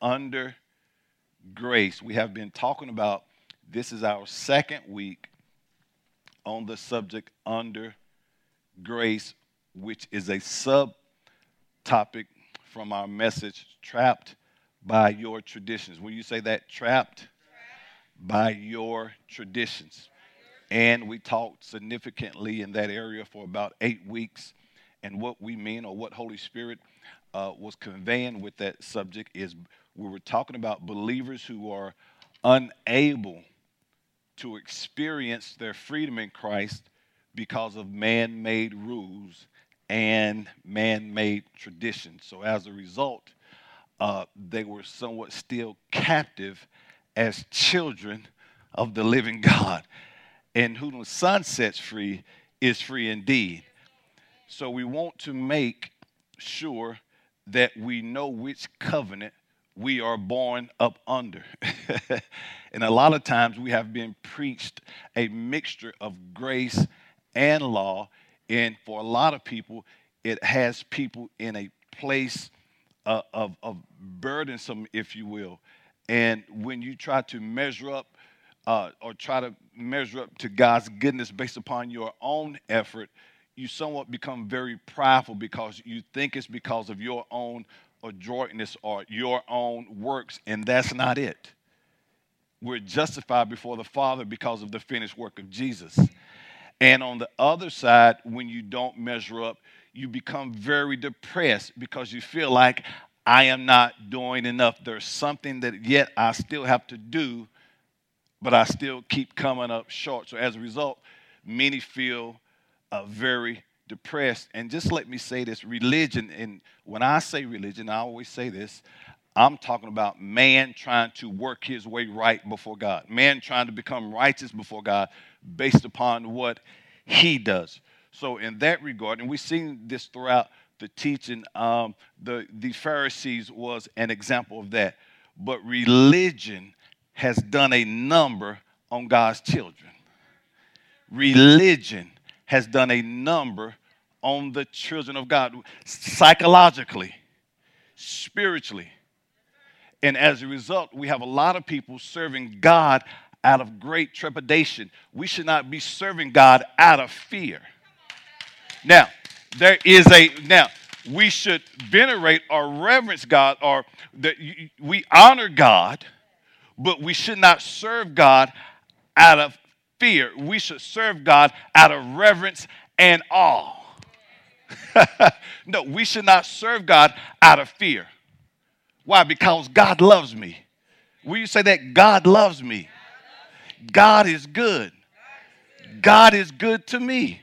under grace. We have been talking about this is our second week on the subject under grace, which is a subtopic from our message trapped by your traditions. Will you say that? Trapped, trapped. by your traditions. And we talked significantly in that area for about eight weeks. And what we mean, or what Holy Spirit uh, was conveying with that subject, is we were talking about believers who are unable to experience their freedom in Christ because of man made rules and man made traditions. So, as a result, uh, they were somewhat still captive as children of the living God. And whom the Son sets free is free indeed. So, we want to make sure that we know which covenant we are born up under. and a lot of times we have been preached a mixture of grace and law. And for a lot of people, it has people in a place uh, of, of burdensome, if you will. And when you try to measure up uh, or try to measure up to God's goodness based upon your own effort, you somewhat become very prideful because you think it's because of your own adroitness or your own works, and that's not it. We're justified before the Father because of the finished work of Jesus. And on the other side, when you don't measure up, you become very depressed because you feel like I am not doing enough. There's something that yet I still have to do, but I still keep coming up short. So as a result, many feel uh, very depressed. And just let me say this religion, and when I say religion, I always say this I'm talking about man trying to work his way right before God, man trying to become righteous before God based upon what he does. So, in that regard, and we've seen this throughout the teaching, um, the, the Pharisees was an example of that. But religion has done a number on God's children. Religion has done a number on the children of God psychologically, spiritually. And as a result, we have a lot of people serving God out of great trepidation. We should not be serving God out of fear. Now, there is a, now, we should venerate or reverence God or that we honor God, but we should not serve God out of fear. We should serve God out of reverence and awe. no, we should not serve God out of fear. Why? Because God loves me. Will you say that? God loves me. God is good. God is good to me.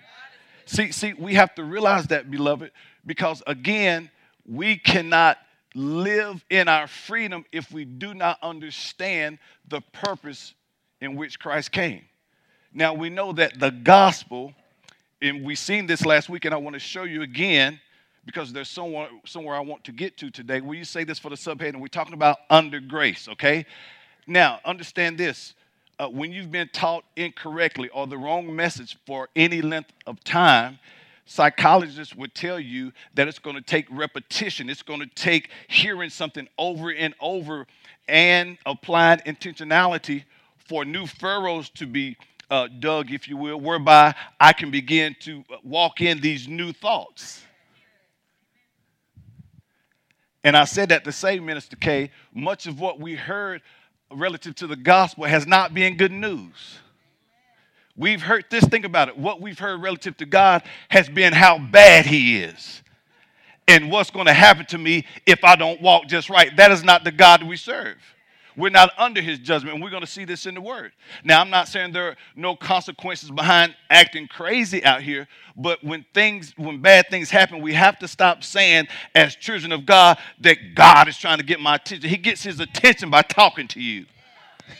See, see, we have to realize that, beloved, because again, we cannot live in our freedom if we do not understand the purpose in which Christ came. Now, we know that the gospel and we've seen this last week, and I want to show you again because there's somewhere, somewhere I want to get to today. Will you say this for the subhead? And we're talking about under grace, okay? Now, understand this. Uh, when you've been taught incorrectly or the wrong message for any length of time, psychologists would tell you that it's going to take repetition. It's going to take hearing something over and over and applied intentionality for new furrows to be uh, dug, if you will, whereby I can begin to walk in these new thoughts. And I said that to say, Minister K, much of what we heard relative to the gospel has not been good news. We've heard this, think about it. What we've heard relative to God has been how bad He is and what's going to happen to me if I don't walk just right. That is not the God we serve. We're not under his judgment. And we're going to see this in the word. Now, I'm not saying there are no consequences behind acting crazy out here, but when things, when bad things happen, we have to stop saying, as children of God, that God is trying to get my attention. He gets his attention by talking to you.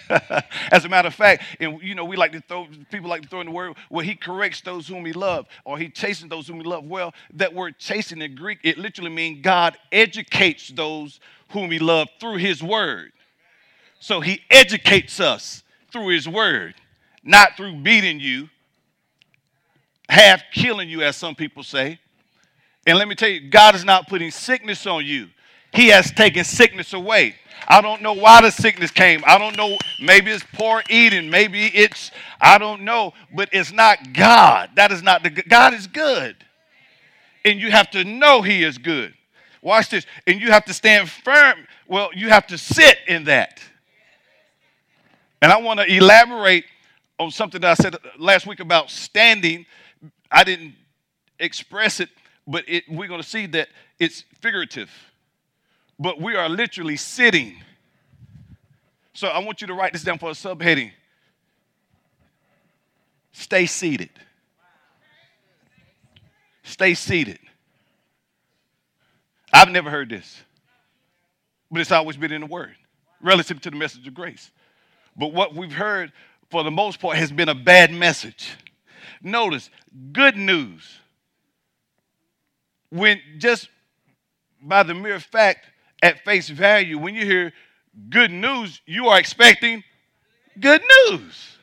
As a matter of fact, and you know, we like to throw people like to throw in the word, well, he corrects those whom he loves, or he chastens those whom he loves. Well, that word chasten in Greek, it literally means God educates those whom he loves through his word. So he educates us through his word, not through beating you, half killing you, as some people say. And let me tell you, God is not putting sickness on you. He has taken sickness away. I don't know why the sickness came. I don't know. Maybe it's poor eating. Maybe it's, I don't know. But it's not God. That is not the, God is good. And you have to know He is good. Watch this. And you have to stand firm. Well, you have to sit in that. And I want to elaborate on something that I said last week about standing. I didn't express it, but it, we're going to see that it's figurative. But we are literally sitting. So I want you to write this down for a subheading Stay seated. Stay seated. I've never heard this, but it's always been in the Word relative to the message of grace. But what we've heard for the most part has been a bad message. Notice, good news. When just by the mere fact at face value, when you hear good news, you are expecting good news.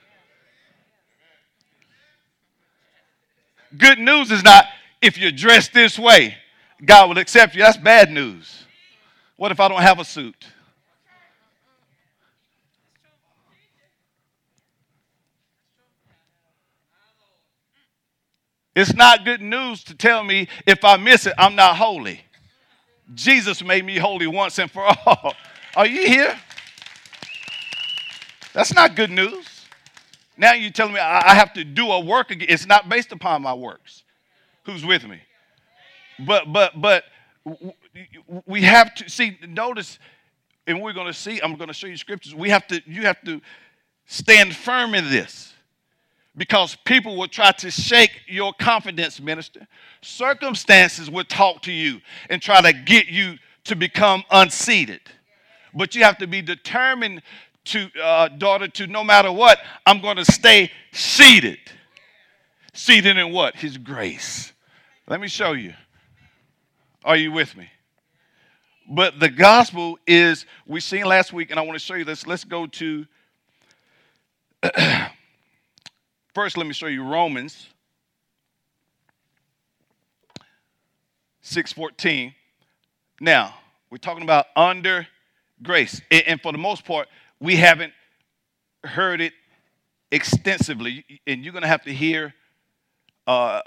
Good news is not if you're dressed this way, God will accept you. That's bad news. What if I don't have a suit? It's not good news to tell me if I miss it, I'm not holy. Jesus made me holy once and for all. Are you here? That's not good news. Now you're telling me I have to do a work again. It's not based upon my works. Who's with me? But but but we have to see. Notice, and we're going to see. I'm going to show you scriptures. We have to. You have to stand firm in this because people will try to shake your confidence, minister. Circumstances will talk to you and try to get you to become unseated. But you have to be determined to, uh, daughter, to no matter what, I'm going to stay seated. Seated in what? His grace. Let me show you. Are you with me? But the gospel is, we seen last week, and I want to show you this. Let's go to First, let me show you Romans 6:14. Now, we're talking about under grace. And for the most part, we haven't heard it extensively. And you're going to have to hear uh,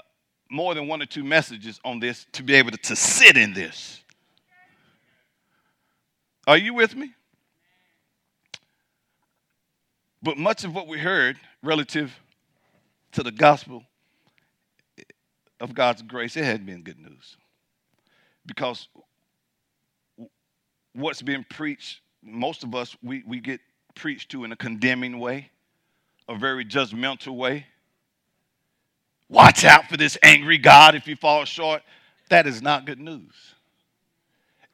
more than one or two messages on this to be able to, to sit in this. Are you with me? But much of what we heard relative to the gospel of God's grace, it had been good news. Because what's being preached, most of us, we, we get preached to in a condemning way, a very judgmental way. Watch out for this angry God if you fall short. That is not good news.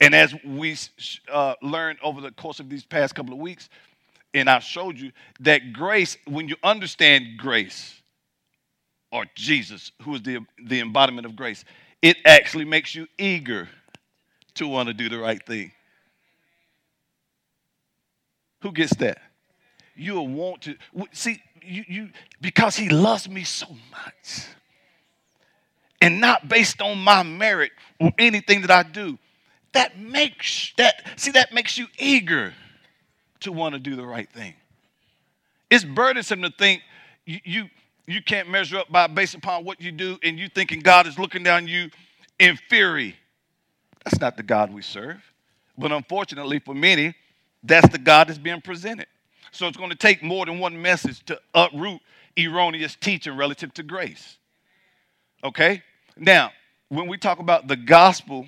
And as we uh, learned over the course of these past couple of weeks, and I showed you that grace, when you understand grace, or Jesus, who is the, the embodiment of grace, it actually makes you eager to want to do the right thing. Who gets that? You'll want to see you, you because he loves me so much. And not based on my merit or anything that I do. That makes that see that makes you eager to want to do the right thing. It's burdensome to think you, you you can't measure up by based upon what you do and you thinking God is looking down you in fury. That's not the God we serve. But unfortunately for many, that's the God that's being presented. So it's going to take more than one message to uproot erroneous teaching relative to grace. Okay? Now, when we talk about the gospel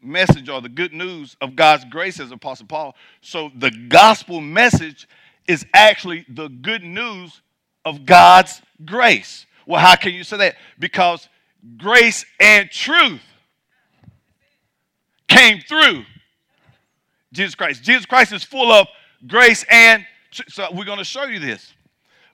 message or the good news of God's grace as Apostle Paul, so the gospel message is actually the good news of God's grace. Well, how can you say that? Because grace and truth came through Jesus Christ. Jesus Christ is full of grace and so we're going to show you this.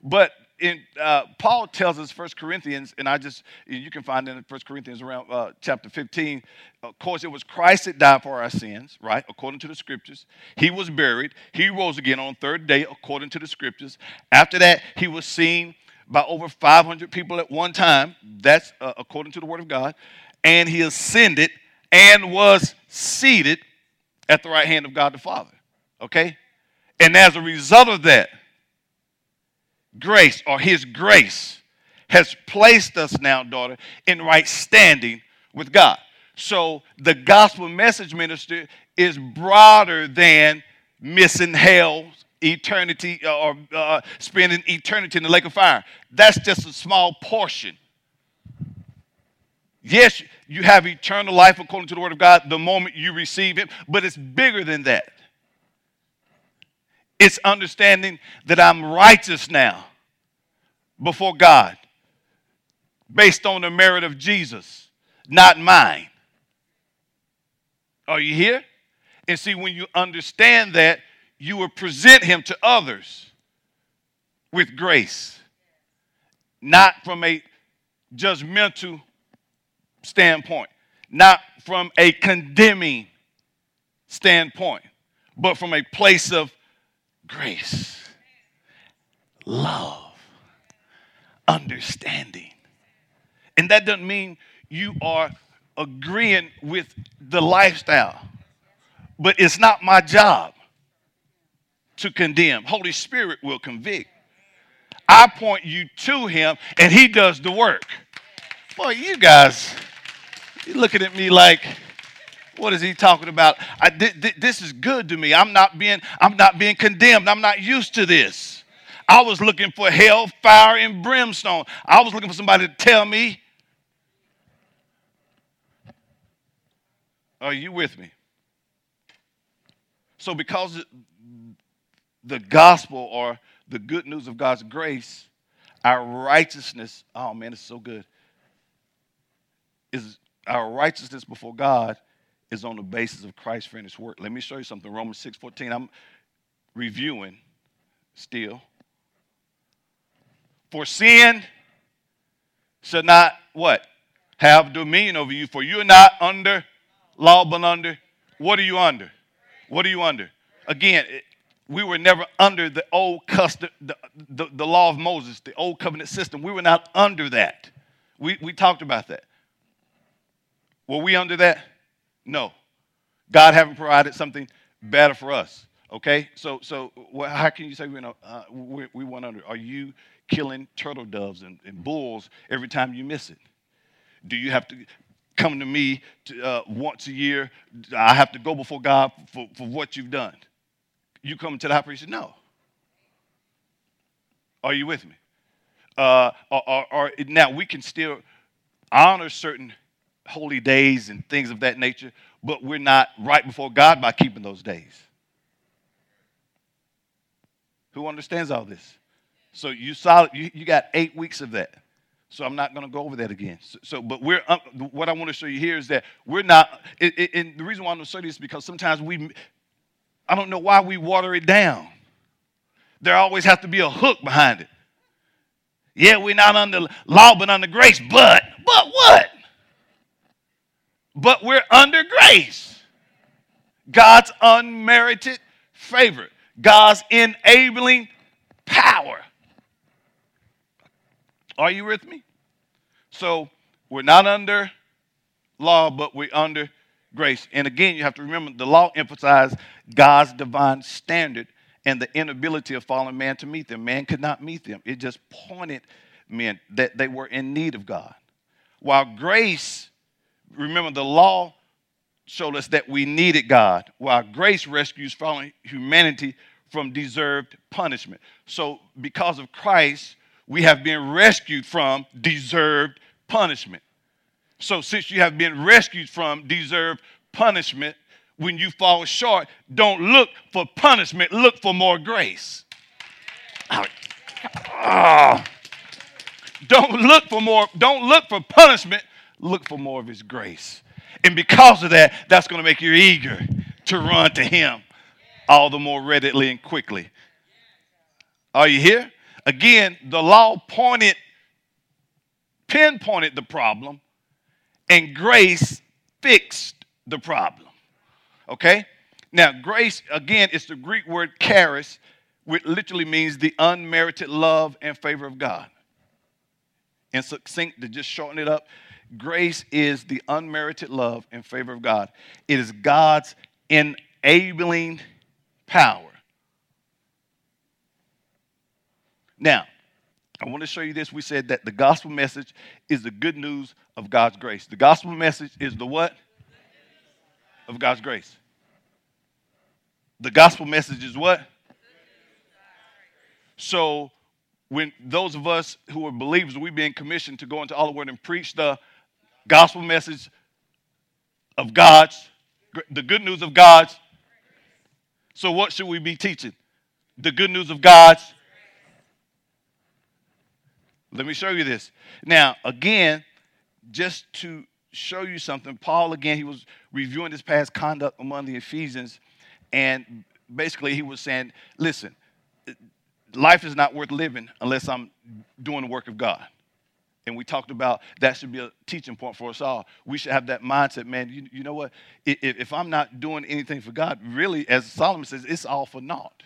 But in uh, Paul tells us First Corinthians, and I just you can find in First Corinthians around uh, chapter 15. Of course, it was Christ that died for our sins, right? According to the scriptures. He was buried. He rose again on third day, according to the scriptures. After that, he was seen by over 500 people at one time. That's uh, according to the word of God. And he ascended and was seated at the right hand of God the Father. Okay? And as a result of that, grace or his grace has placed us now, daughter, in right standing with God. So the gospel message minister is broader than missing hell, eternity, uh, or uh, spending eternity in the lake of fire. That's just a small portion. Yes, you have eternal life according to the word of God the moment you receive it, but it's bigger than that. It's understanding that I'm righteous now before God based on the merit of Jesus, not mine. Are you here? And see, when you understand that, you will present him to others with grace, not from a judgmental standpoint, not from a condemning standpoint, but from a place of grace, love, understanding. And that doesn't mean you are agreeing with the lifestyle, but it's not my job to condemn. Holy Spirit will convict. I point you to Him, and He does the work. Boy, you guys, you're looking at me like, what is he talking about? I, th- th- this is good to me. I'm not being I'm not being condemned. I'm not used to this. I was looking for hell, fire, and brimstone. I was looking for somebody to tell me. Are you with me? So, because the gospel or the good news of God's grace, our righteousness, oh man, it's so good, is our righteousness before God is on the basis of Christ's finished work. Let me show you something. Romans 6:14. I'm reviewing still. For sin shall not what? Have dominion over you, for you are not under law, but under. What are you under? What are you under? Again, we were never under the old custom, the, the, the law of Moses, the old covenant system. We were not under that. We, we talked about that. Were we under that? No. God haven't provided something better for us. Okay, so so well, how can you say we, know, uh, we, we went under? Are you killing turtle doves and, and, bulls every time you miss it? Do you have to come to me to, uh, once a year? I have to go before God for, for what you've done. You come to the high priest? No. Are you with me? Uh, or, or, or now we can still honor certain holy days and things of that nature, but we're not right before God by keeping those days. Who understands all this? So you solid, you, you got eight weeks of that. So I'm not going to go over that again. So, so but we're uh, what I want to show you here is that we're not. It, it, and the reason why I'm going to show this is because sometimes we, I don't know why we water it down. There always has to be a hook behind it. Yeah, we're not under law, but under grace. But, but what? but we're under grace. God's unmerited favor, God's enabling power. Are you with me? So we're not under law, but we're under grace. And again, you have to remember the law emphasized God's divine standard and the inability of fallen man to meet them. Man could not meet them. It just pointed men that they were in need of God. While grace remember the law showed us that we needed God, while grace rescues fallen humanity from deserved punishment. So, because of Christ, we have been rescued from deserved punishment. So, since you have been rescued from deserved punishment, when you fall short, don't look for punishment, look for more grace. Oh. Don't look for more, don't look for punishment, look for more of His grace. And because of that, that's going to make you eager to run to Him all the more readily and quickly. Are you here? Again, the law pointed, pinpointed the problem, and grace fixed the problem. Okay? Now, grace, again, is the Greek word charis, which literally means the unmerited love and favor of God. And succinct, to just shorten it up, Grace is the unmerited love and favor of God. It is God's enabling power. Now, I want to show you this. We said that the gospel message is the good news of God's grace. The gospel message is the what? Of God's grace. The gospel message is what? So, when those of us who are believers, we being commissioned to go into all the world and preach the gospel message of God's, the good news of God's. So, what should we be teaching? The good news of God's. Let me show you this. Now, again, just to show you something, Paul, again, he was reviewing his past conduct among the Ephesians, and basically he was saying, listen, life is not worth living unless I'm doing the work of God. And we talked about that should be a teaching point for us all. We should have that mindset, man. You, you know what? If, if I'm not doing anything for God, really, as Solomon says, it's all for naught.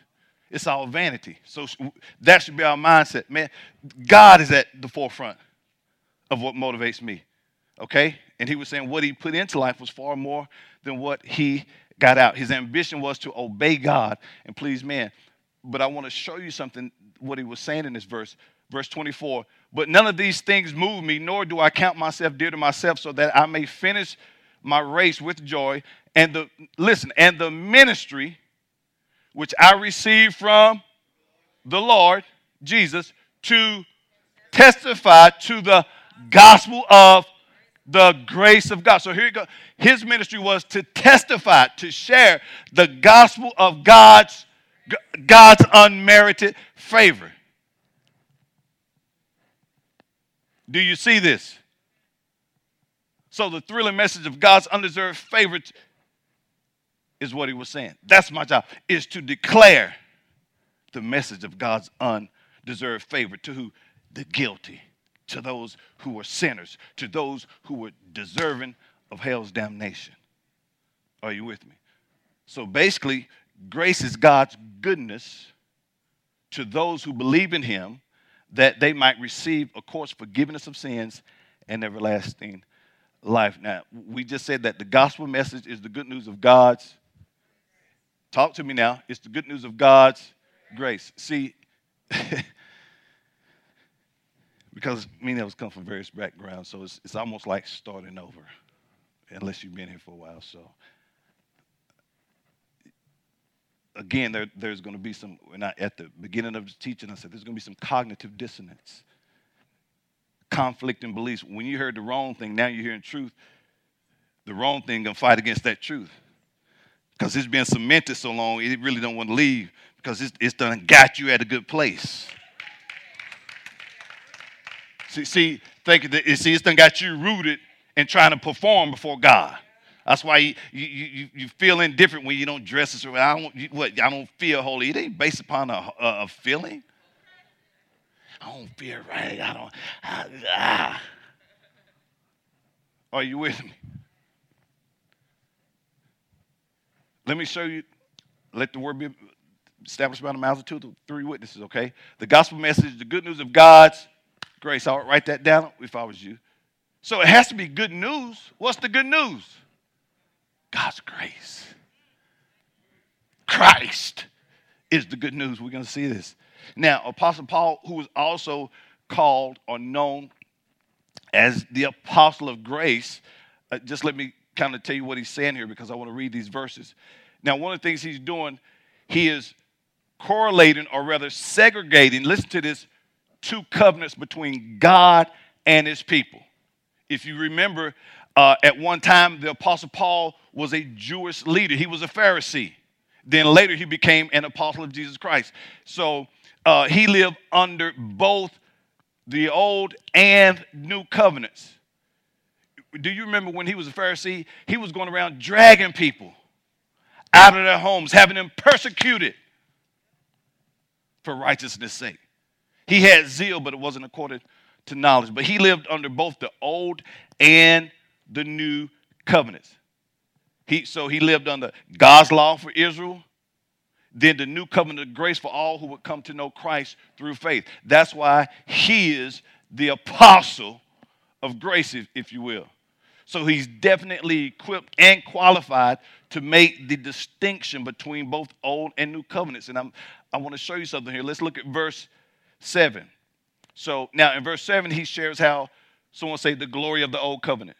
It's all vanity. So that should be our mindset, man. God is at the forefront of what motivates me. Okay? And he was saying what he put into life was far more than what he got out. His ambition was to obey God and please man but I want to show you something, what he was saying in this verse. Verse 24, but none of these things move me, nor do I count myself dear to myself, so that I may finish my race with joy. And the, listen, and the ministry which I received from the Lord Jesus to testify to the gospel of the grace of God. So here you go. His ministry was to testify, to share the gospel of God's God's unmerited favor. Do you see this? So, the thrilling message of God's undeserved favor is what he was saying. That's my job, is to declare the message of God's undeserved favor to who? The guilty, to those who were sinners, to those who were deserving of hell's damnation. Are you with me? So basically, Grace is God's goodness to those who believe in him that they might receive, of course, forgiveness of sins and everlasting life. Now, we just said that the gospel message is the good news of God's. Talk to me now. It's the good news of God's grace. See, because many of us come from various backgrounds, so it's, it's almost like starting over, unless you've been here for a while. So, again, there, there's going to be some, and I, at the beginning of the teaching, I said there's going to be some cognitive dissonance, conflict in beliefs. When you heard the wrong thing, now you're hearing truth. The wrong thing going to fight against that truth. Because it's been cemented so long, it really don't want to leave because it's, it's done got you at a good place. See, see, think that, see, it's done got you rooted and trying to perform before God. That's why you, you, you, you feel indifferent when you don't dress a certain. I don't, you, what, I don't feel holy. It ain't based upon a, a, a feeling. I don't feel right. I don't. I, ah. Are you with me? Let me show you. Let the word be established by the mouths of two three witnesses, okay? The gospel message, the good news of God's grace. I'll write that down if I was you. So it has to be good news. What's the good news? God's grace. Christ is the good news. We're going to see this. Now, Apostle Paul, who was also called or known as the apostle of grace, uh, just let me kind of tell you what he's saying here because I want to read these verses. Now, one of the things he's doing, he is correlating or rather segregating, listen to this, two covenants between God and his people. If you remember, uh, at one time, the Apostle Paul was a Jewish leader, he was a Pharisee. Then later, he became an apostle of Jesus Christ. So uh, he lived under both the old and new covenants. Do you remember when he was a Pharisee? He was going around dragging people out of their homes, having them persecuted for righteousness' sake. He had zeal, but it wasn't according to knowledge. But he lived under both the old and the new covenants. He, so he lived under God's law for Israel, then the new covenant of grace for all who would come to know Christ through faith. That's why he is the apostle of grace, if, if you will. So he's definitely equipped and qualified to make the distinction between both old and new covenants. And I'm, I want to show you something here. Let's look at verse 7. So now in verse 7, he shares how someone say the glory of the old covenant.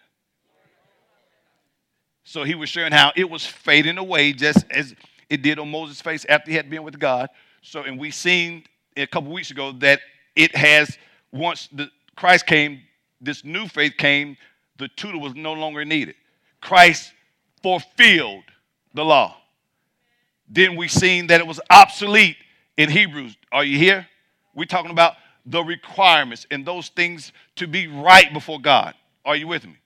So he was sharing how it was fading away just as it did on Moses' face after he had been with God. So, and we seen a couple weeks ago that it has, once the Christ came, this new faith came, the tutor was no longer needed. Christ fulfilled the law. Then we seen that it was obsolete in Hebrews. Are you here? We're talking about the requirements and those things to be right before God. Are you with me?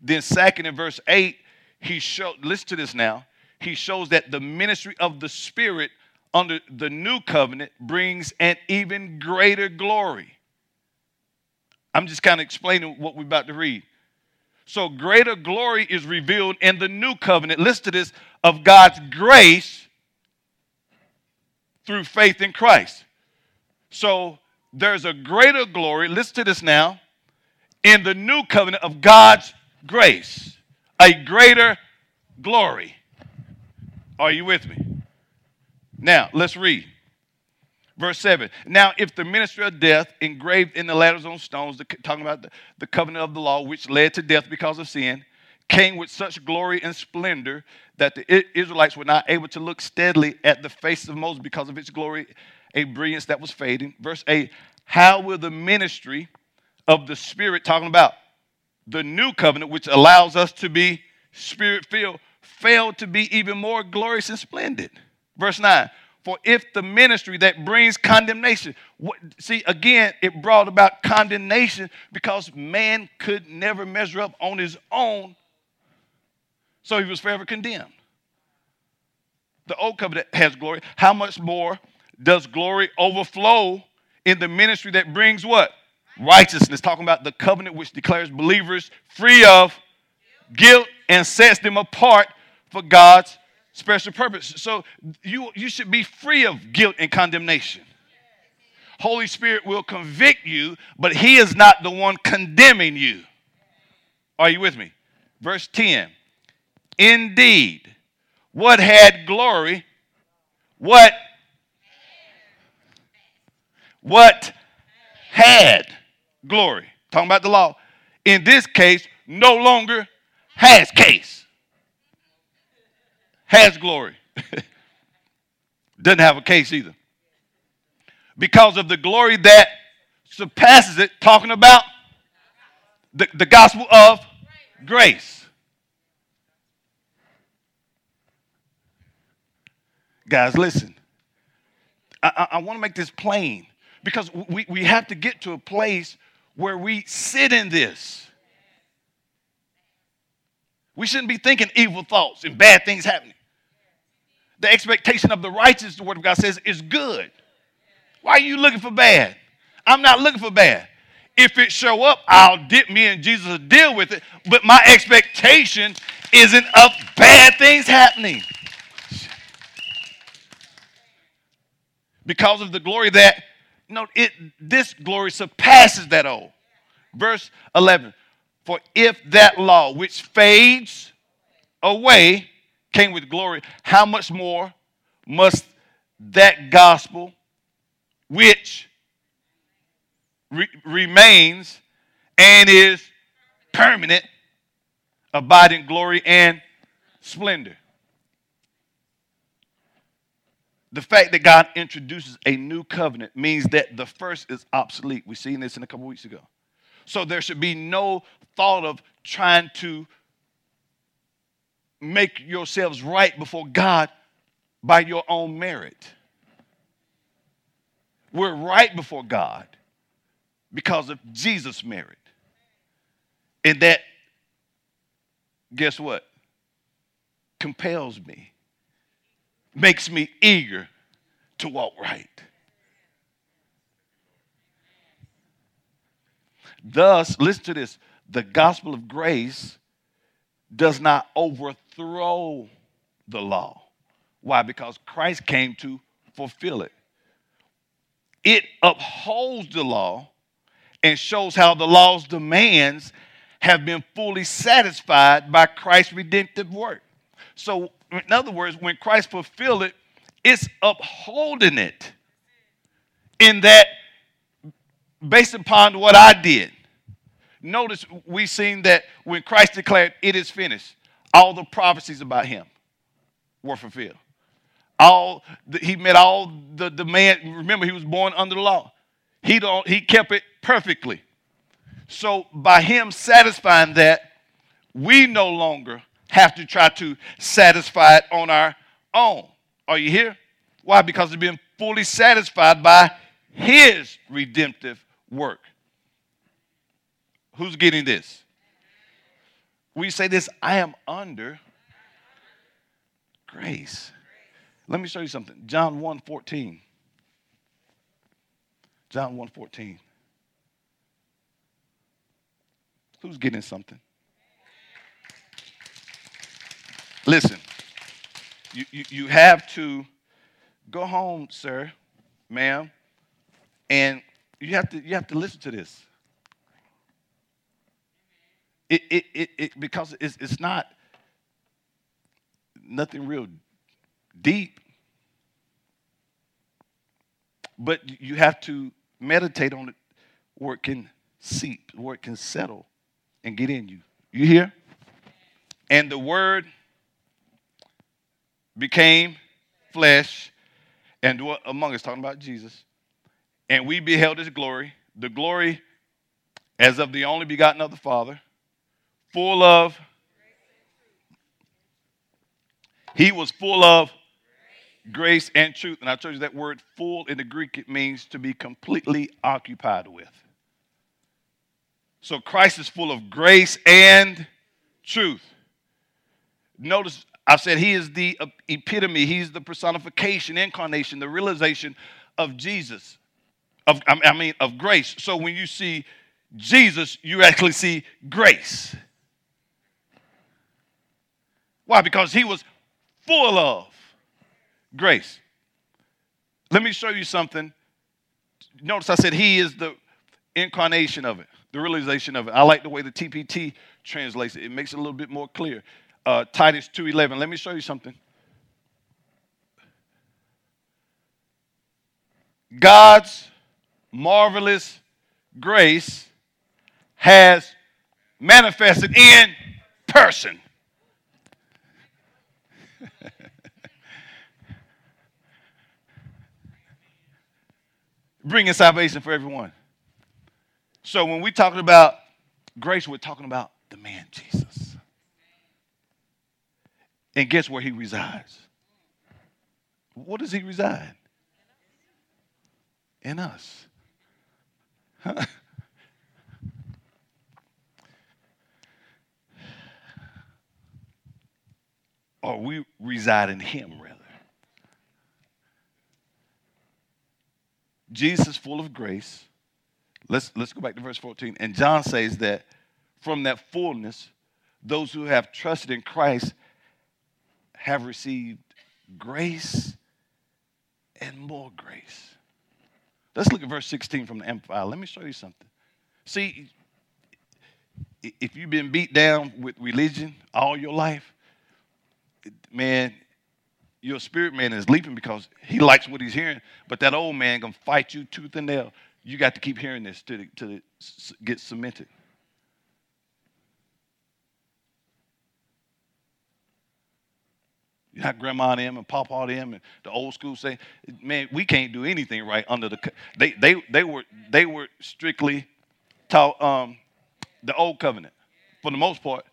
Then, second, in verse 8, he showed, listen to this now. He shows that the ministry of the Spirit under the new covenant brings an even greater glory. I'm just kind of explaining what we're about to read. So, greater glory is revealed in the new covenant. Listen to this of God's grace through faith in Christ. So, there's a greater glory, listen to this now, in the new covenant of God's grace. A greater glory. Are you with me? Now, let's read. Verse 7. Now, if the ministry of death engraved in the letters on stones, the, talking about the, the covenant of the law, which led to death because of sin, came with such glory and splendor that the Israelites were not able to look steadily at the face of Moses because of its glory, a brilliance that was fading. Verse 8 How will the ministry of the Spirit, talking about the new covenant, which allows us to be spirit filled, fail to be even more glorious and splendid? Verse 9 For if the ministry that brings condemnation, what, see, again, it brought about condemnation because man could never measure up on his own, so he was forever condemned. The old covenant has glory. How much more does glory overflow in the ministry that brings what? Righteousness. Talking about the covenant which declares believers free of guilt and sets them apart for God's special purpose. So you, you should be free of guilt and condemnation. Holy Spirit will convict you, but He is not the one condemning you. Are you with me? Verse 10 Indeed, what had glory, what what had glory. Talking about the law. In this case, no longer has case. Has glory. Doesn't have a case either. Because of the glory that surpasses it, talking about the, the gospel of grace. Guys, listen. I, I, I want to make this plain because we, we have to get to a place where we sit in this. We shouldn't be thinking evil thoughts and bad things happening. The expectation of the righteous, the word of God says, is good. Why are you looking for bad? I'm not looking for bad. If it show up, I'll dip me and Jesus will deal with it. But my expectation isn't of bad things happening. Because of the glory that no, it this glory surpasses that old. Verse 11. For if that law which fades away came with glory, how much more must that gospel which re- remains and is permanent abide in glory and splendor? The fact that God introduces a new covenant means that the first is obsolete. We've seen this in a couple weeks ago. So there should be no thought of trying to make yourselves right before God by your own merit. We're right before God because of Jesus' merit. And that, guess what? Compels me makes me eager to walk right. Thus, listen to this the gospel of grace does not overthrow the law. Why? Because Christ came to fulfill it. It upholds the law and shows how the law's demands have been fully satisfied by Christ's redemptive work. So, in other words, when Christ fulfilled it, it's upholding it in that based upon what I did. Notice we've seen that when Christ declared, It is finished, all the prophecies about him were fulfilled. All the, he met all the demand. Remember, he was born under the law. He don't he kept it perfectly. So by him satisfying that, we no longer have to try to satisfy it on our own. Are you here? Why? Because it's been fully satisfied by his redemptive work. Who's getting this? We say this I am under grace. Let me show you something. John 1 14. John 1 14. Who's getting something? Listen, you, you, you have to go home, sir, ma'am, and you have to you have to listen to this. It, it, it, it because it's, it's not nothing real deep, but you have to meditate on it where it can seep, where it can settle and get in you. You hear? And the word became flesh and dwelt among us, talking about Jesus. And we beheld his glory, the glory as of the only begotten of the Father, full of, he was full of grace and truth. And I told you that word full in the Greek, it means to be completely occupied with. So Christ is full of grace and truth. Notice I've said he is the epitome, he's the personification, incarnation, the realization of Jesus, of, I mean, of grace. So when you see Jesus, you actually see grace. Why? Because he was full of grace. Let me show you something. Notice I said he is the incarnation of it the realization of it. I like the way the TPT translates it. It makes it a little bit more clear. Uh, Titus 2.11. Let me show you something. God's marvelous grace has manifested in person. Bringing salvation for everyone. So when we're talking about grace, we're talking about the man Jesus. And guess where he resides? What does he reside? In us. Huh? or we reside in him rather. Jesus full of grace Let's, let's go back to verse 14. And John says that from that fullness, those who have trusted in Christ have received grace and more grace. Let's look at verse 16 from the Amplified. Let me show you something. See, if you've been beat down with religion all your life, man, your spirit man is leaping because he likes what he's hearing, but that old man gonna fight you tooth and nail you got to keep hearing this to, to get cemented. Have grandma and them and papa and them and the old school say, man, we can't do anything right under the. They they they were they were strictly taught um, the old covenant for the most part.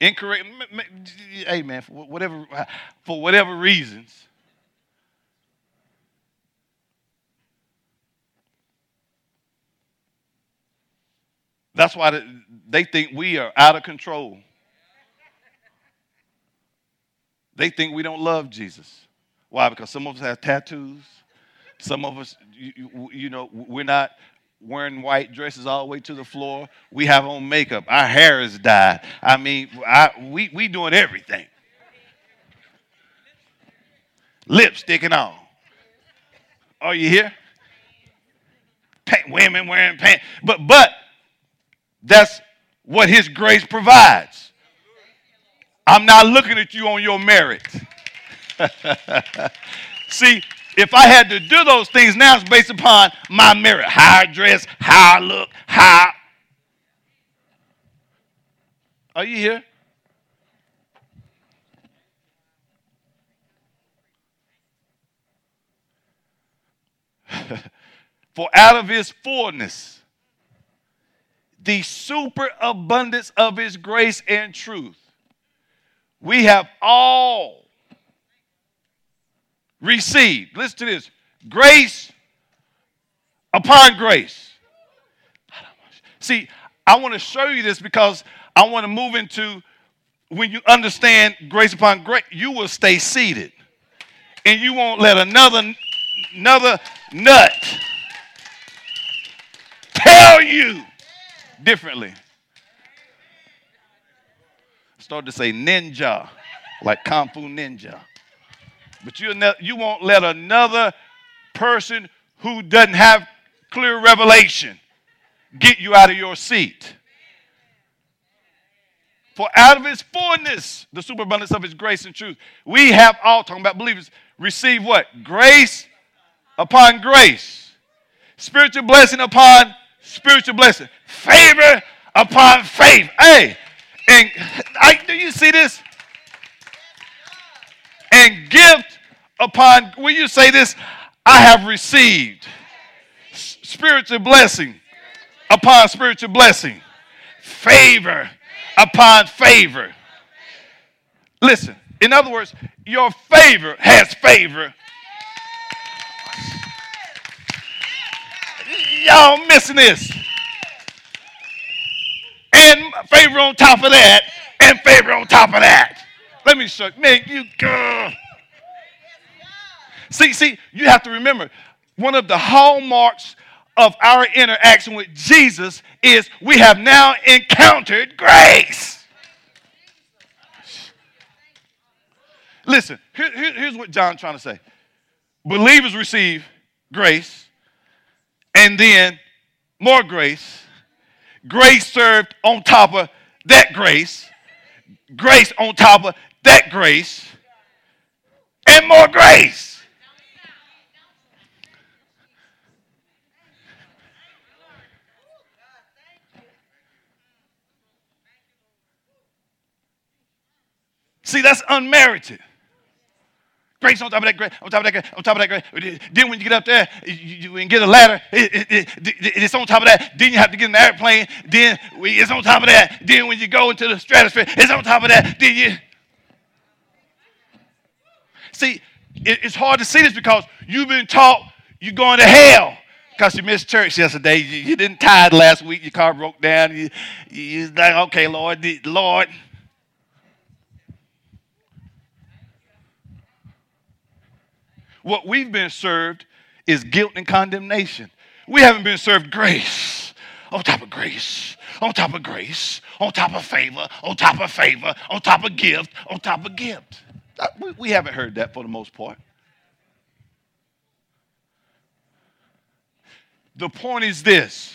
Incorrect. Hey man, for whatever for whatever reasons, That's why they think we are out of control. They think we don't love Jesus. Why? Because some of us have tattoos. Some of us, you, you, know, we're not wearing white dresses all the way to the floor. We have on makeup. Our hair is dyed. I mean, I, we we doing everything. Lipstick and all. Oh, Are you here? women wearing pants. But but that's what his grace provides. I'm not looking at you on your merit. See, if I had to do those things now, it's based upon my merit. How I dress, how I look, how. Are you here? For out of his fullness, the superabundance of his grace and truth, we have all received. Listen to this grace upon grace. See, I want to show you this because I want to move into when you understand grace upon grace, you will stay seated and you won't let another another nut tell you differently. Start to say ninja, like Kung Fu Ninja. But you ne- you won't let another person who doesn't have clear revelation get you out of your seat. For out of his fullness, the superabundance of his grace and truth, we have all, talking about believers, receive what? Grace upon grace. Spiritual blessing upon spiritual blessing. Favor upon favor. Hey, and I, do you see this? And gift upon, will you say this? I have received spiritual blessing upon spiritual blessing. Favor upon favor. Listen, in other words, your favor has favor Y'all missing this. And favor on top of that, and favor on top of that. Let me show you. Man, you go. See, see, you have to remember one of the hallmarks of our interaction with Jesus is we have now encountered grace. Listen, here, here, here's what John's trying to say. Believers receive grace and then more grace. Grace served on top of that grace. Grace on top of that grace. And more grace. See, that's unmerited. Grace on top of that grace, on top of that grace, on top of that grace. Then when you get up there, you, you get a ladder. It, it, it, it's on top of that. Then you have to get the airplane. Then it's on top of that. Then when you go into the stratosphere, it's on top of that. Then you see. it's hard to see this because you've been taught you're going to hell because you missed church yesterday. You, you, didn't tithe last week. Your car broke down. You, you like, okay, Lord, Lord. What we've been served is guilt and condemnation. We haven't been served grace. On top of grace, on top of grace, on top of favor, on top of favor, on top of gift, on top of gift. Uh, we haven't heard that for the most part. The point is this.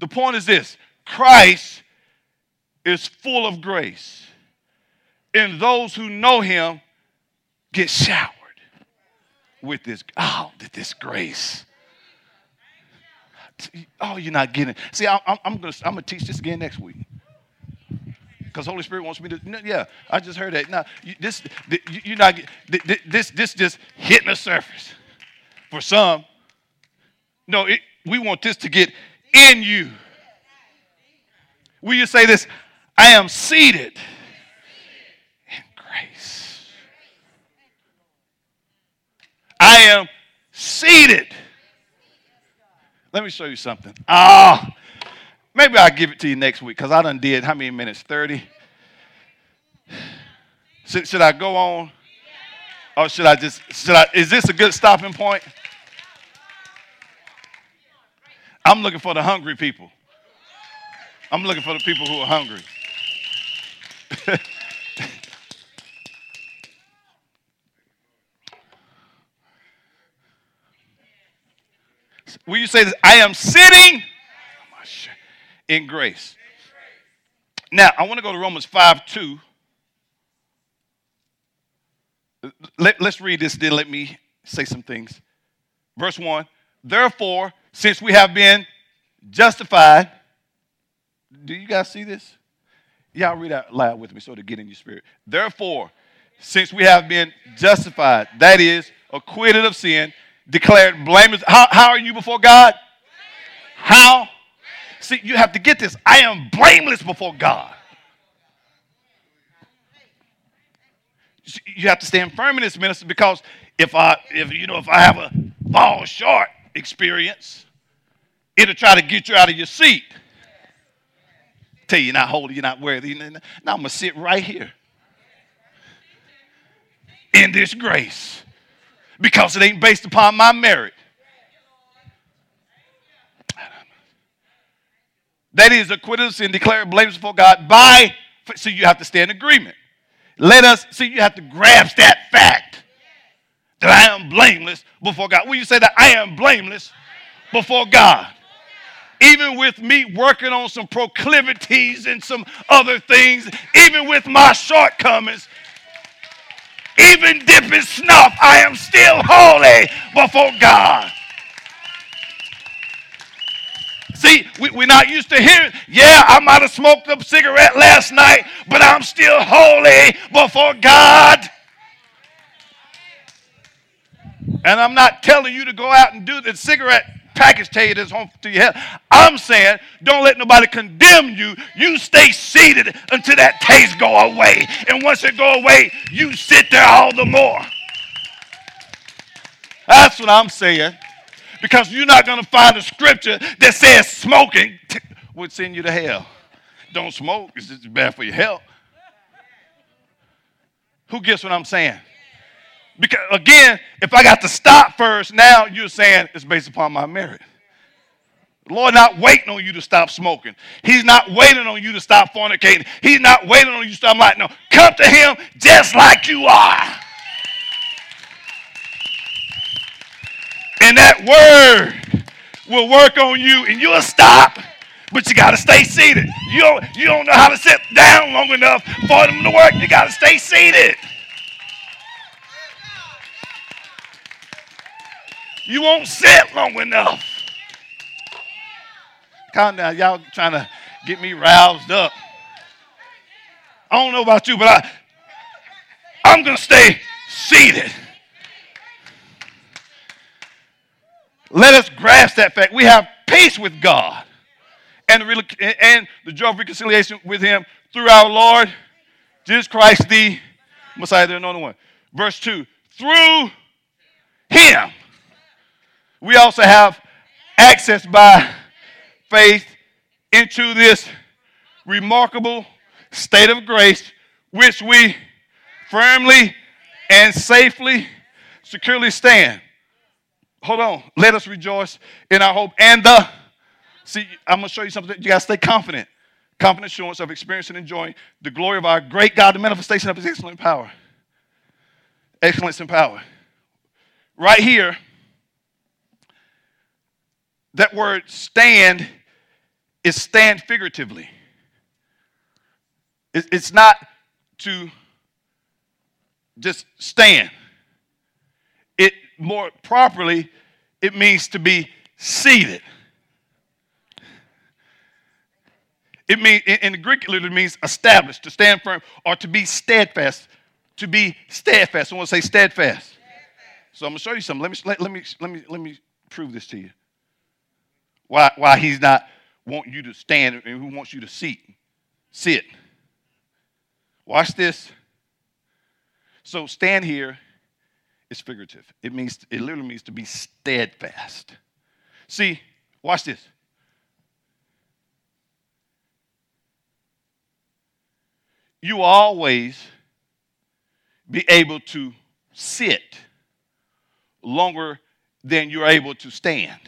The point is this. Christ is full of grace, and those who know him get showered with this, oh, this grace. Oh, you're not getting it. See, I, am I'm going to teach this again next week. Because Holy Spirit wants me to, yeah, I just heard that. Now, you, this, you're not, this, this just hitting the surface. For some, no, it, we want this to get in you. Will you say this? I am seated I am seated. Let me show you something. Ah, oh, maybe I'll give it to you next week because I done did how many minutes? 30? Should, should I go on? Or should I just, should I, is this a good stopping point? I'm looking for the hungry people. I'm looking for the people who are hungry. Will you say this? I am sitting in grace. Now, I want to go to Romans 5 2. Let, let's read this, then let me say some things. Verse 1 Therefore, since we have been justified, do you guys see this? Y'all read out loud with me so to get in your spirit. Therefore, since we have been justified, that is, acquitted of sin, declared blameless. How, how are you before God? How? See, you have to get this. I am blameless before God. You have to stand firm in this ministry because if I, if you know, if I have a fall short experience, it'll try to get you out of your seat. Tell you you're not holy, you're not worthy. Now I'm gonna sit right here in this grace because it ain't based upon my merit. That is acquitted of sin, declared blameless before God by, so you have to stay in agreement. Let us, see, you have to grasp that fact that I am blameless before God. Will you say that I am blameless before God? Even with me working on some proclivities and some other things, even with my shortcomings, even dipping snuff, I am still holy before God. See, we, we're not used to hearing, yeah, I might have smoked a cigarette last night, but I'm still holy before God. And I'm not telling you to go out and do the cigarette package tell you this home to your. I'm saying don't let nobody condemn you. You stay seated until that taste go away. And once it go away, you sit there all the more. That's what I'm saying because you're not going to find a scripture that says smoking t- would send you to hell. Don't smoke, it's just bad for your health. Who gets what I'm saying? Because again, if I got to stop first, now you're saying it's based upon my merit. The Lord not waiting on you to stop smoking. He's not waiting on you to stop fornicating. He's not waiting on you to stop lying. No, come to him just like you are. And that word will work on you and you'll stop, but you got to stay seated. You don't, you don't know how to sit down long enough for them to work. You got to stay seated. You won't sit long enough. Calm down. Y'all trying to get me roused up. I don't know about you, but I, I'm going to stay seated. Let us grasp that fact. We have peace with God and the, and the joy of reconciliation with Him through our Lord Jesus Christ, the Messiah, the anointed one. Verse 2 Through Him, we also have access by faith into this remarkable state of grace which we firmly and safely, securely stand hold on. Let us rejoice in our hope. And the, see, I'm going to show you something. You got to stay confident. Confident assurance of experiencing and enjoying the glory of our great God, the manifestation of his excellent power. Excellence and power. Right here, that word stand is stand figuratively. It's not to just stand It more properly, it means to be seated. It means in the Greek it literally means established, to stand firm, or to be steadfast. To be steadfast. I want to say steadfast. steadfast. So I'm gonna show you something. Let me let, let me let me let me prove this to you. Why why he's not want you to stand and who wants you to seat. Sit. Watch this. So stand here is figurative. It means it literally means to be steadfast. See, watch this. You always be able to sit longer than you're able to stand.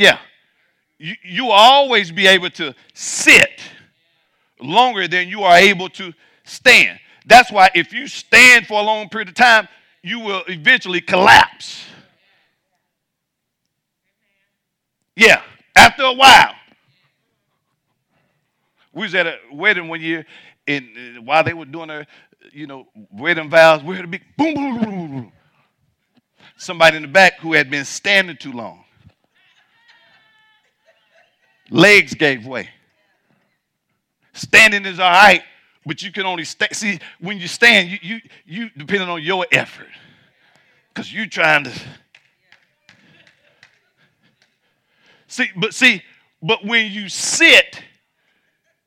Yeah. You, you will always be able to sit longer than you are able to stand. That's why if you stand for a long period of time, you will eventually collapse. Yeah, after a while. We was at a wedding one year, and while they were doing their, you know, wedding vows, we heard a big boom, boom, boom, boom. Somebody in the back who had been standing too long. Legs gave way. Standing is all right, but you can only. See, when you stand, you you you depending on your effort, because you're trying to. See, but see, but when you sit,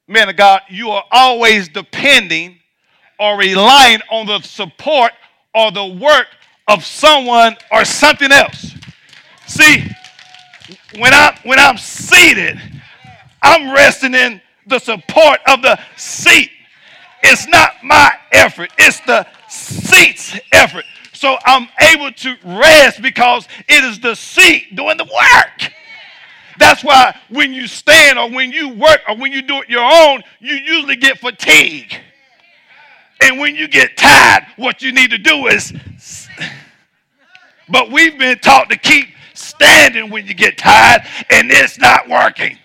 man of God, you are always depending or relying on the support or the work of someone or something else. See, when I when I'm seated, I'm resting in the support of the seat. It's not my effort, it's the seat's effort. So I'm able to rest because it is the seat doing the work. That's why when you stand or when you work or when you do it your own, you usually get fatigue. And when you get tired, what you need to do is. But we've been taught to keep standing when you get tired, and it's not working.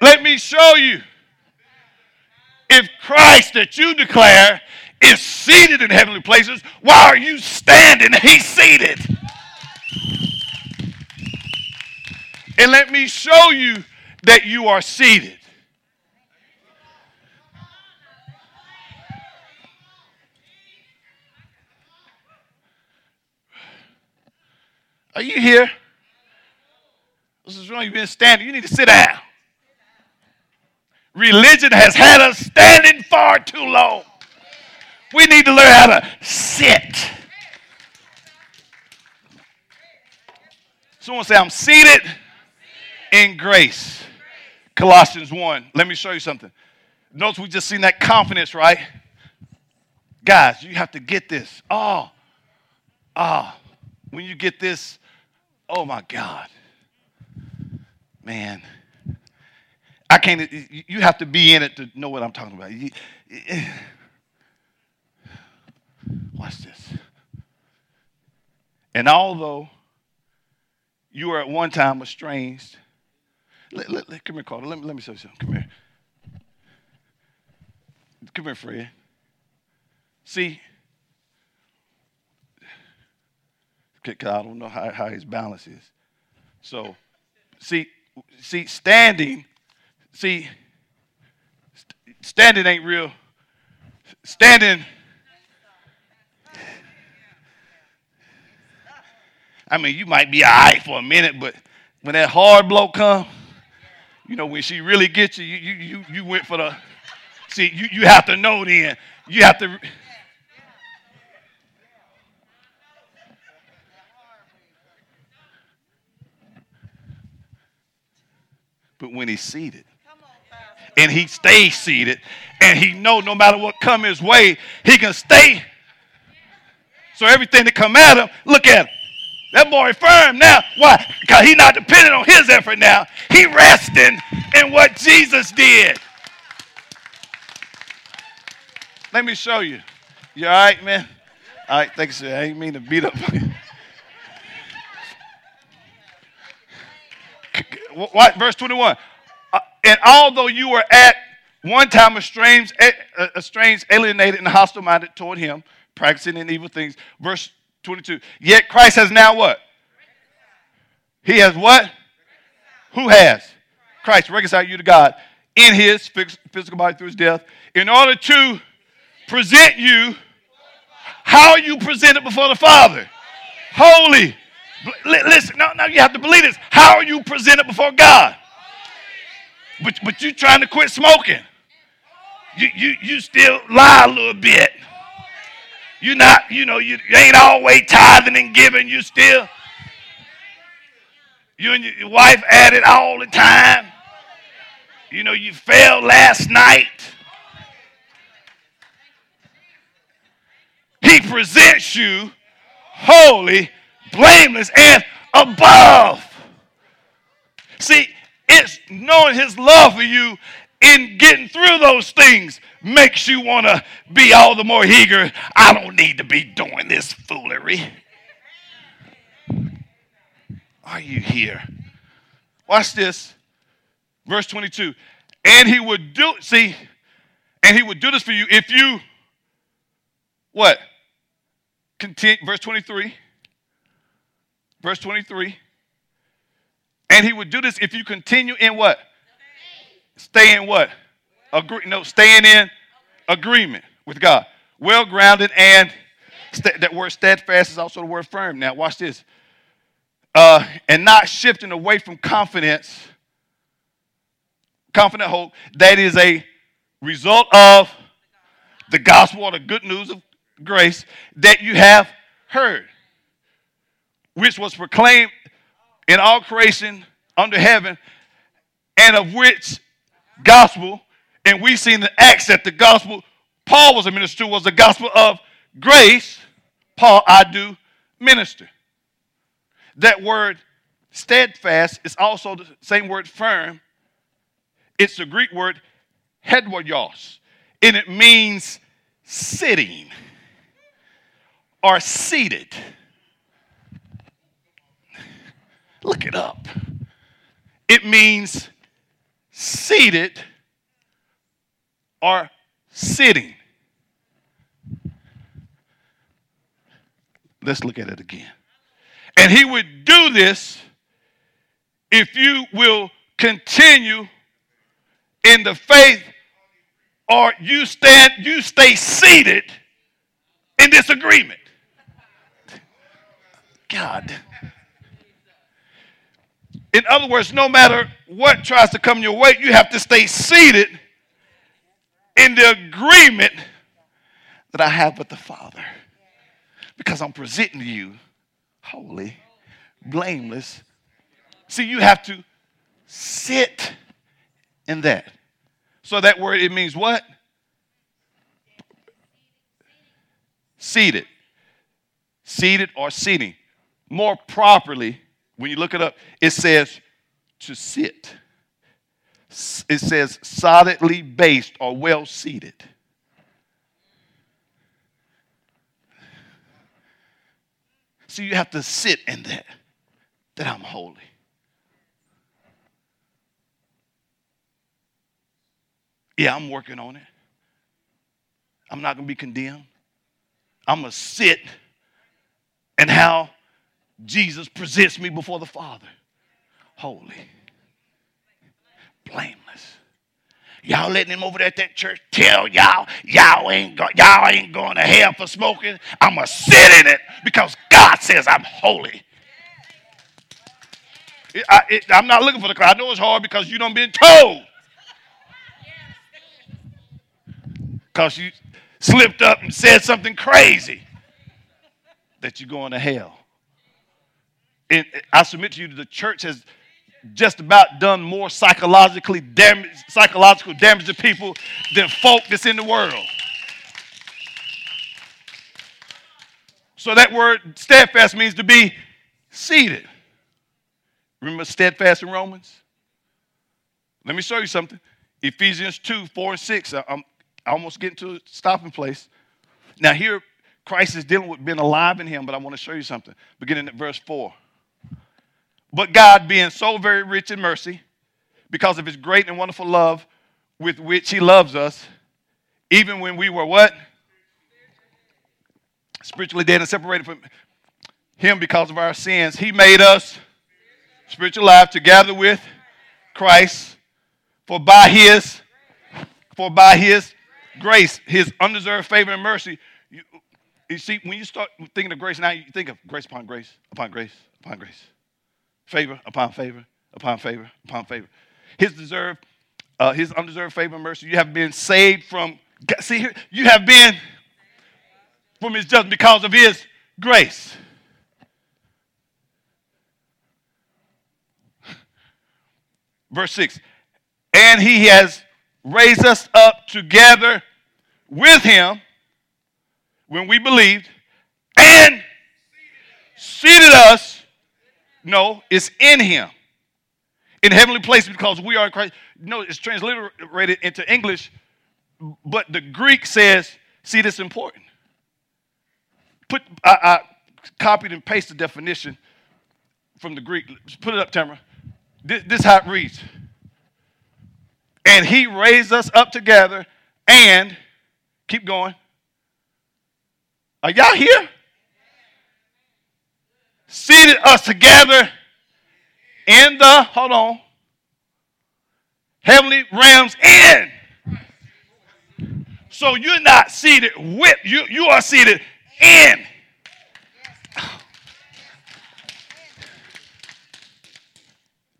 Let me show you. If Christ that you declare is seated in heavenly places, why are you standing? He's seated. And let me show you that you are seated. Are you here? This is wrong. You've been standing. You need to sit down. Religion has had us standing far too long. We need to learn how to sit. Someone say, I'm seated in grace. Colossians 1. Let me show you something. Notice we just seen that confidence, right? Guys, you have to get this. Oh, oh, when you get this, oh my God. Man. I can't, you have to be in it to know what I'm talking about. Watch this. And although you were at one time estranged, let, let, let, come here, Carter. Let me, let me show you something. Come here. Come here, Fred. See, I don't know how, how his balance is. So, see, see, standing See, standing ain't real. Standing. I mean, you might be all right for a minute, but when that hard blow come, you know, when she really gets you, you, you, you went for the. See, you, you have to know then. You have to. But when he's seated, and he stays seated. And he know no matter what come his way he can stay. So everything that come at him look at him. That boy firm now. Why? Because he not dependent on his effort now. He resting in what jesus did. Let me show you. You all right man? All right thanks i ain't mean to beat up what verse 21 uh, and although you were at one time estranged, estranged, alienated, and hostile minded toward him, practicing in evil things, verse 22, yet Christ has now what? He has what? Who has? Christ reconciled you to God in his physical body through his death in order to present you. How you presented before the Father? Holy. Listen, now, no, you have to believe this. How are you presented before God? But, but you trying to quit smoking. You, you, you still lie a little bit. You're not, you know, you, you ain't always tithing and giving. You still, you and your, wife at it all the time. You know, you failed last night. He presents you holy, blameless, and above. See, it's knowing his love for you in getting through those things makes you want to be all the more eager. I don't need to be doing this foolery. Are you here? Watch this. Verse 22. And he would do, see, and he would do this for you if you, what? Continue, verse 23. Verse 23. And he would do this if you continue in what? Stay in what? Agree, no, staying in agreement with God. Well grounded and st- that word steadfast is also the word firm. Now, watch this. Uh, and not shifting away from confidence, confident hope, that is a result of the gospel or the good news of grace that you have heard, which was proclaimed in all creation under heaven, and of which gospel, and we see in the Acts that the gospel Paul was a minister was the gospel of grace. Paul, I do minister. That word steadfast is also the same word firm. It's the Greek word hedraios, and it means sitting or seated. Look it up. It means seated or sitting. Let's look at it again. And he would do this if you will continue in the faith or you stand you stay seated in disagreement. God. In other words, no matter what tries to come your way, you have to stay seated in the agreement that I have with the Father. Because I'm presenting you holy, blameless. See, you have to sit in that. So that word, it means what? Seated. Seated or sitting. More properly, when you look it up, it says to sit. It says solidly based or well seated. So you have to sit in that, that I'm holy. Yeah, I'm working on it. I'm not going to be condemned. I'm going to sit and how Jesus presents me before the Father. Holy, blameless. Y'all letting him over there at that church tell y'all y'all ain't go, y'all ain't going to hell for smoking. I'ma sit in it because God says I'm holy. I, am not looking for the crowd. I know it's hard because you don't been told. Because you slipped up and said something crazy that you're going to hell. And I submit to you the church has just about done more psychologically damage, psychological damage to people than folk that's in the world. So that word steadfast means to be seated. Remember steadfast in Romans? Let me show you something. Ephesians 2, 4 and 6. I'm almost getting to a stopping place. Now, here, Christ is dealing with being alive in him, but I want to show you something. Beginning at verse 4. But God, being so very rich in mercy, because of his great and wonderful love with which he loves us, even when we were what? Spiritually dead and separated from him because of our sins, he made us spiritual life together with Christ. For by his, for by his grace, his undeserved favor and mercy. You, you see, when you start thinking of grace, now you think of grace upon grace, upon grace, upon grace favor upon favor upon favor upon favor. His deserved, uh, his undeserved favor and mercy. You have been saved from. See here, you have been from his judgment because of his grace. Verse 6 And he has raised us up together with him when we believed and seated us no, it's in him. In heavenly places because we are in Christ. No, it's transliterated into English, but the Greek says, see, this important. Put, I, I copied and pasted the definition from the Greek. Put it up, Tamara. This, this how it reads. And he raised us up together and keep going. Are y'all here? Seated us together in the, hold on, heavenly realms in. So you're not seated with, you, you are seated in.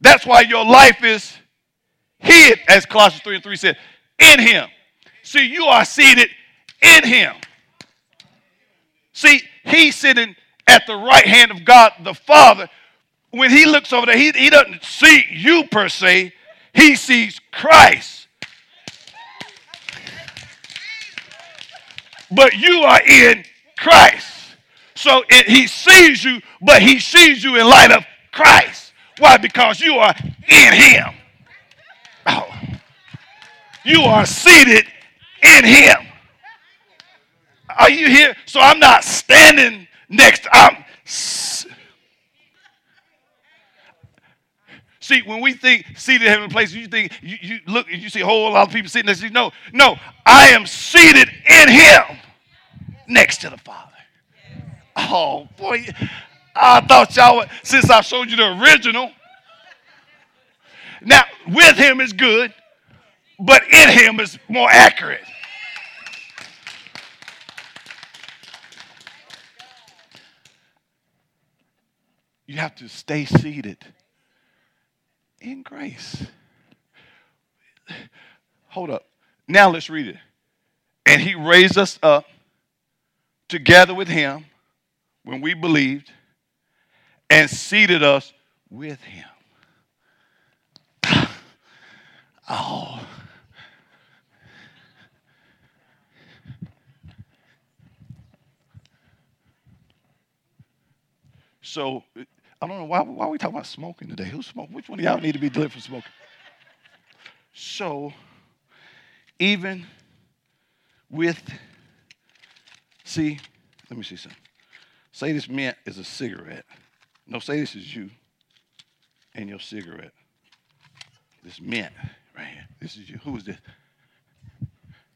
That's why your life is hid, as Colossians 3 and 3 said, in him. See, you are seated in him. See, he's sitting at the right hand of God the Father. When he looks over there, he, he doesn't see you per se, he sees Christ. But you are in Christ. So it, he sees you, but he sees you in light of Christ. Why? Because you are in him. Oh. You are seated in him. Are you here? So I'm not standing next. Um, I'm. See, when we think seated in heavenly places, you think you, you look and you see a whole lot of people sitting there. You No, no, I am seated in Him, next to the Father. Oh boy, I thought y'all. Would, since I showed you the original, now with Him is good, but in Him is more accurate. You have to stay seated in grace. Hold up. Now let's read it. And he raised us up together with him when we believed and seated us with him. oh. So I don't know why, why are we talking about smoking today? Who's smoking? Which one of y'all need to be delivered from smoking? So, even with, see, let me see something. Say this mint is a cigarette. No, say this is you and your cigarette. This mint right here. This is you. Who is this?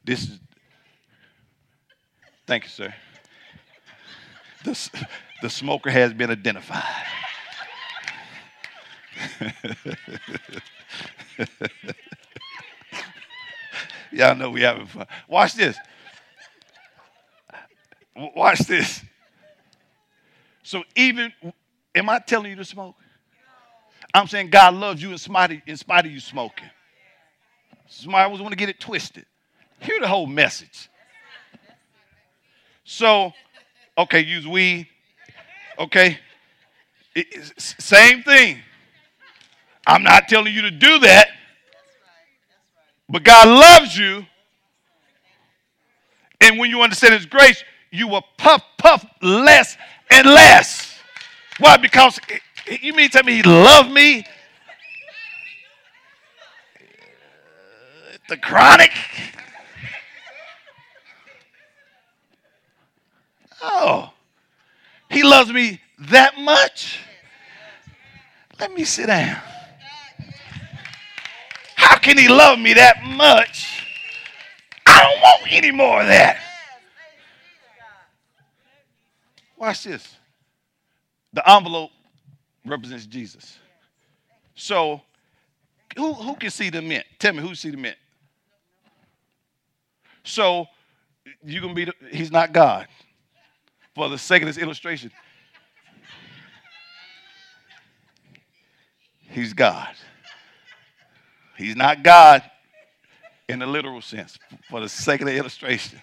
This is, thank you, sir. The, the smoker has been identified. Y'all know we having fun. Watch this. Watch this. So even, am I telling you to smoke? I'm saying God loves you in spite of, in spite of you smoking. Somebody always want to get it twisted. Hear the whole message. So, okay, use weed. Okay. It, same thing. I'm not telling you to do that. But God loves you. And when you understand His grace, you will puff, puff less and less. Why? Because you mean to tell me He loved me? Uh, the chronic? Oh, He loves me that much? Let me sit down can he love me that much? I don't want any more of that. Watch this. The envelope represents Jesus. So, who, who can see the mint? Tell me who see the mint. So, you can be, the, he's not God. For the sake of this illustration, he's God. He's not God in the literal sense, for the sake of the illustration.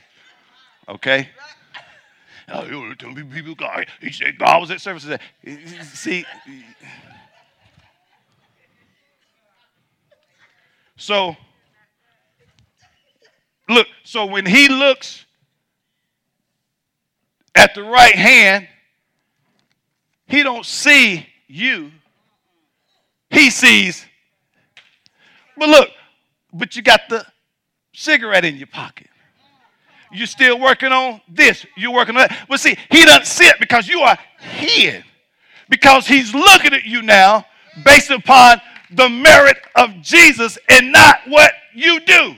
Okay? Oh, people God. He said God was at services. See, so look, so when he looks at the right hand, he don't see you. He sees but look, but you got the cigarette in your pocket. You're still working on this. You're working on that. But see, he doesn't see it because you are hid. Because he's looking at you now based upon the merit of Jesus and not what you do.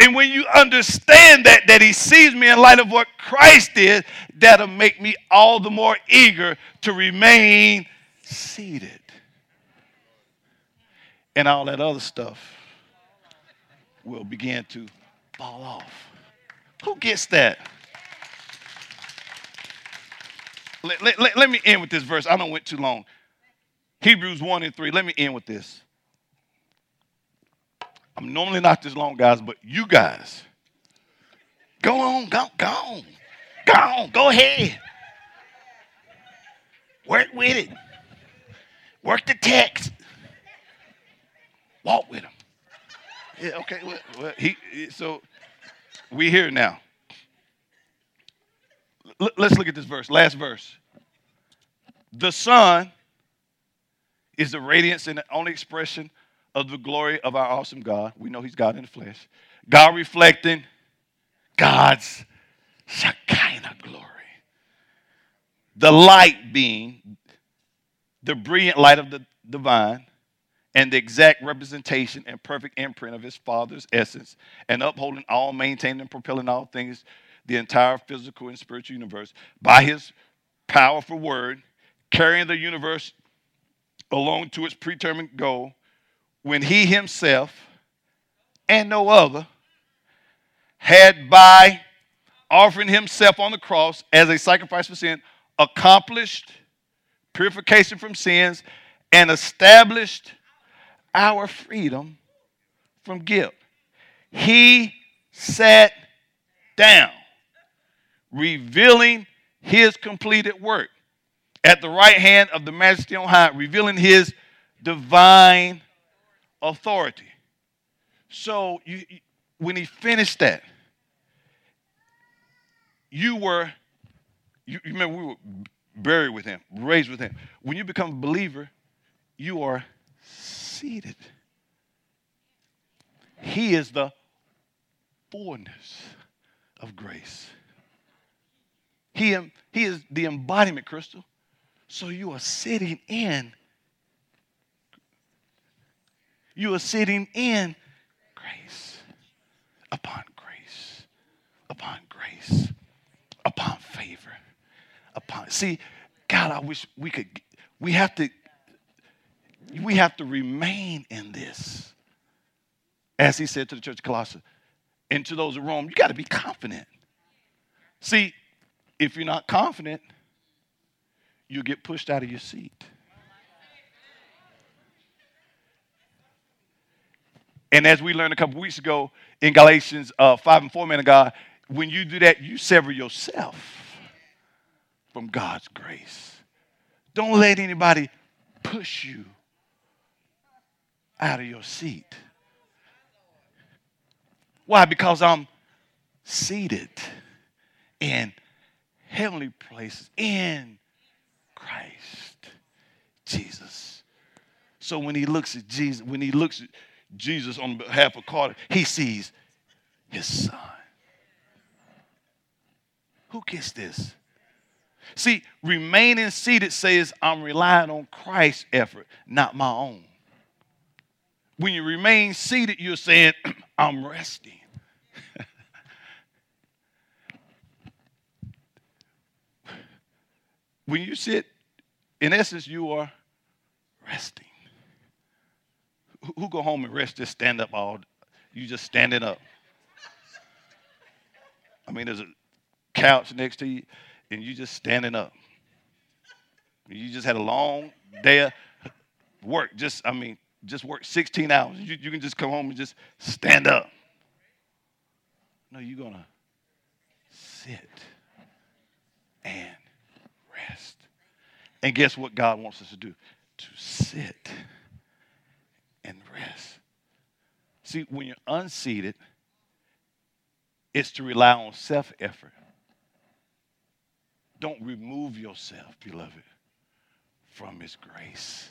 And when you understand that, that he sees me in light of what Christ did, that'll make me all the more eager to remain seated. And all that other stuff will begin to fall off. Who gets that? Let, let, let, let me end with this verse. I don't went too long. Hebrews 1 and 3. Let me end with this. I'm normally not this long, guys, but you guys, go on, go, go on, go on, go ahead. Work with it. Work the text. Walk with him. Yeah, okay. Well, well he, so we here now. L- let's look at this verse. Last verse. The Son is the radiance and the only expression of the glory of our awesome God. We know He's God in the flesh. God reflecting God's Shekinah glory. The light being the brilliant light of the divine and the exact representation and perfect imprint of his father's essence and upholding all, maintaining and propelling all things, the entire physical and spiritual universe by his powerful word, carrying the universe along to its predetermined goal when he himself and no other had by offering himself on the cross as a sacrifice for sin accomplished purification from sins and established our freedom from guilt. He sat down, revealing his completed work at the right hand of the majesty on high, revealing his divine authority. So you, when he finished that, you were, you, you remember we were buried with him, raised with him. When you become a believer, you are seated. He is the fullness of grace. He, he is the embodiment, Crystal. So you are sitting in you are sitting in grace upon grace upon grace upon favor upon. See, God, I wish we could. We have to. We have to remain in this, as He said to the church of Colossae, and to those of Rome. You got to be confident. See, if you're not confident, you get pushed out of your seat. And as we learned a couple weeks ago in Galatians uh, 5 and 4, man of God, when you do that, you sever yourself from God's grace. Don't let anybody push you out of your seat. Why? Because I'm seated in heavenly places in Christ Jesus. So when he looks at Jesus, when he looks at Jesus on behalf of Carter, he sees his son. Who gets this? See, remaining seated says, I'm relying on Christ's effort, not my own. When you remain seated, you're saying, I'm resting. when you sit, in essence, you are resting. Who go home and rest just stand up all you just standing up? I mean there's a couch next to you and you just standing up. You just had a long day of work just i mean just work 16 hours you, you can just come home and just stand up no you're gonna sit and rest and guess what god wants us to do to sit and rest. See, when you're unseated, it's to rely on self effort. Don't remove yourself, beloved, from His grace.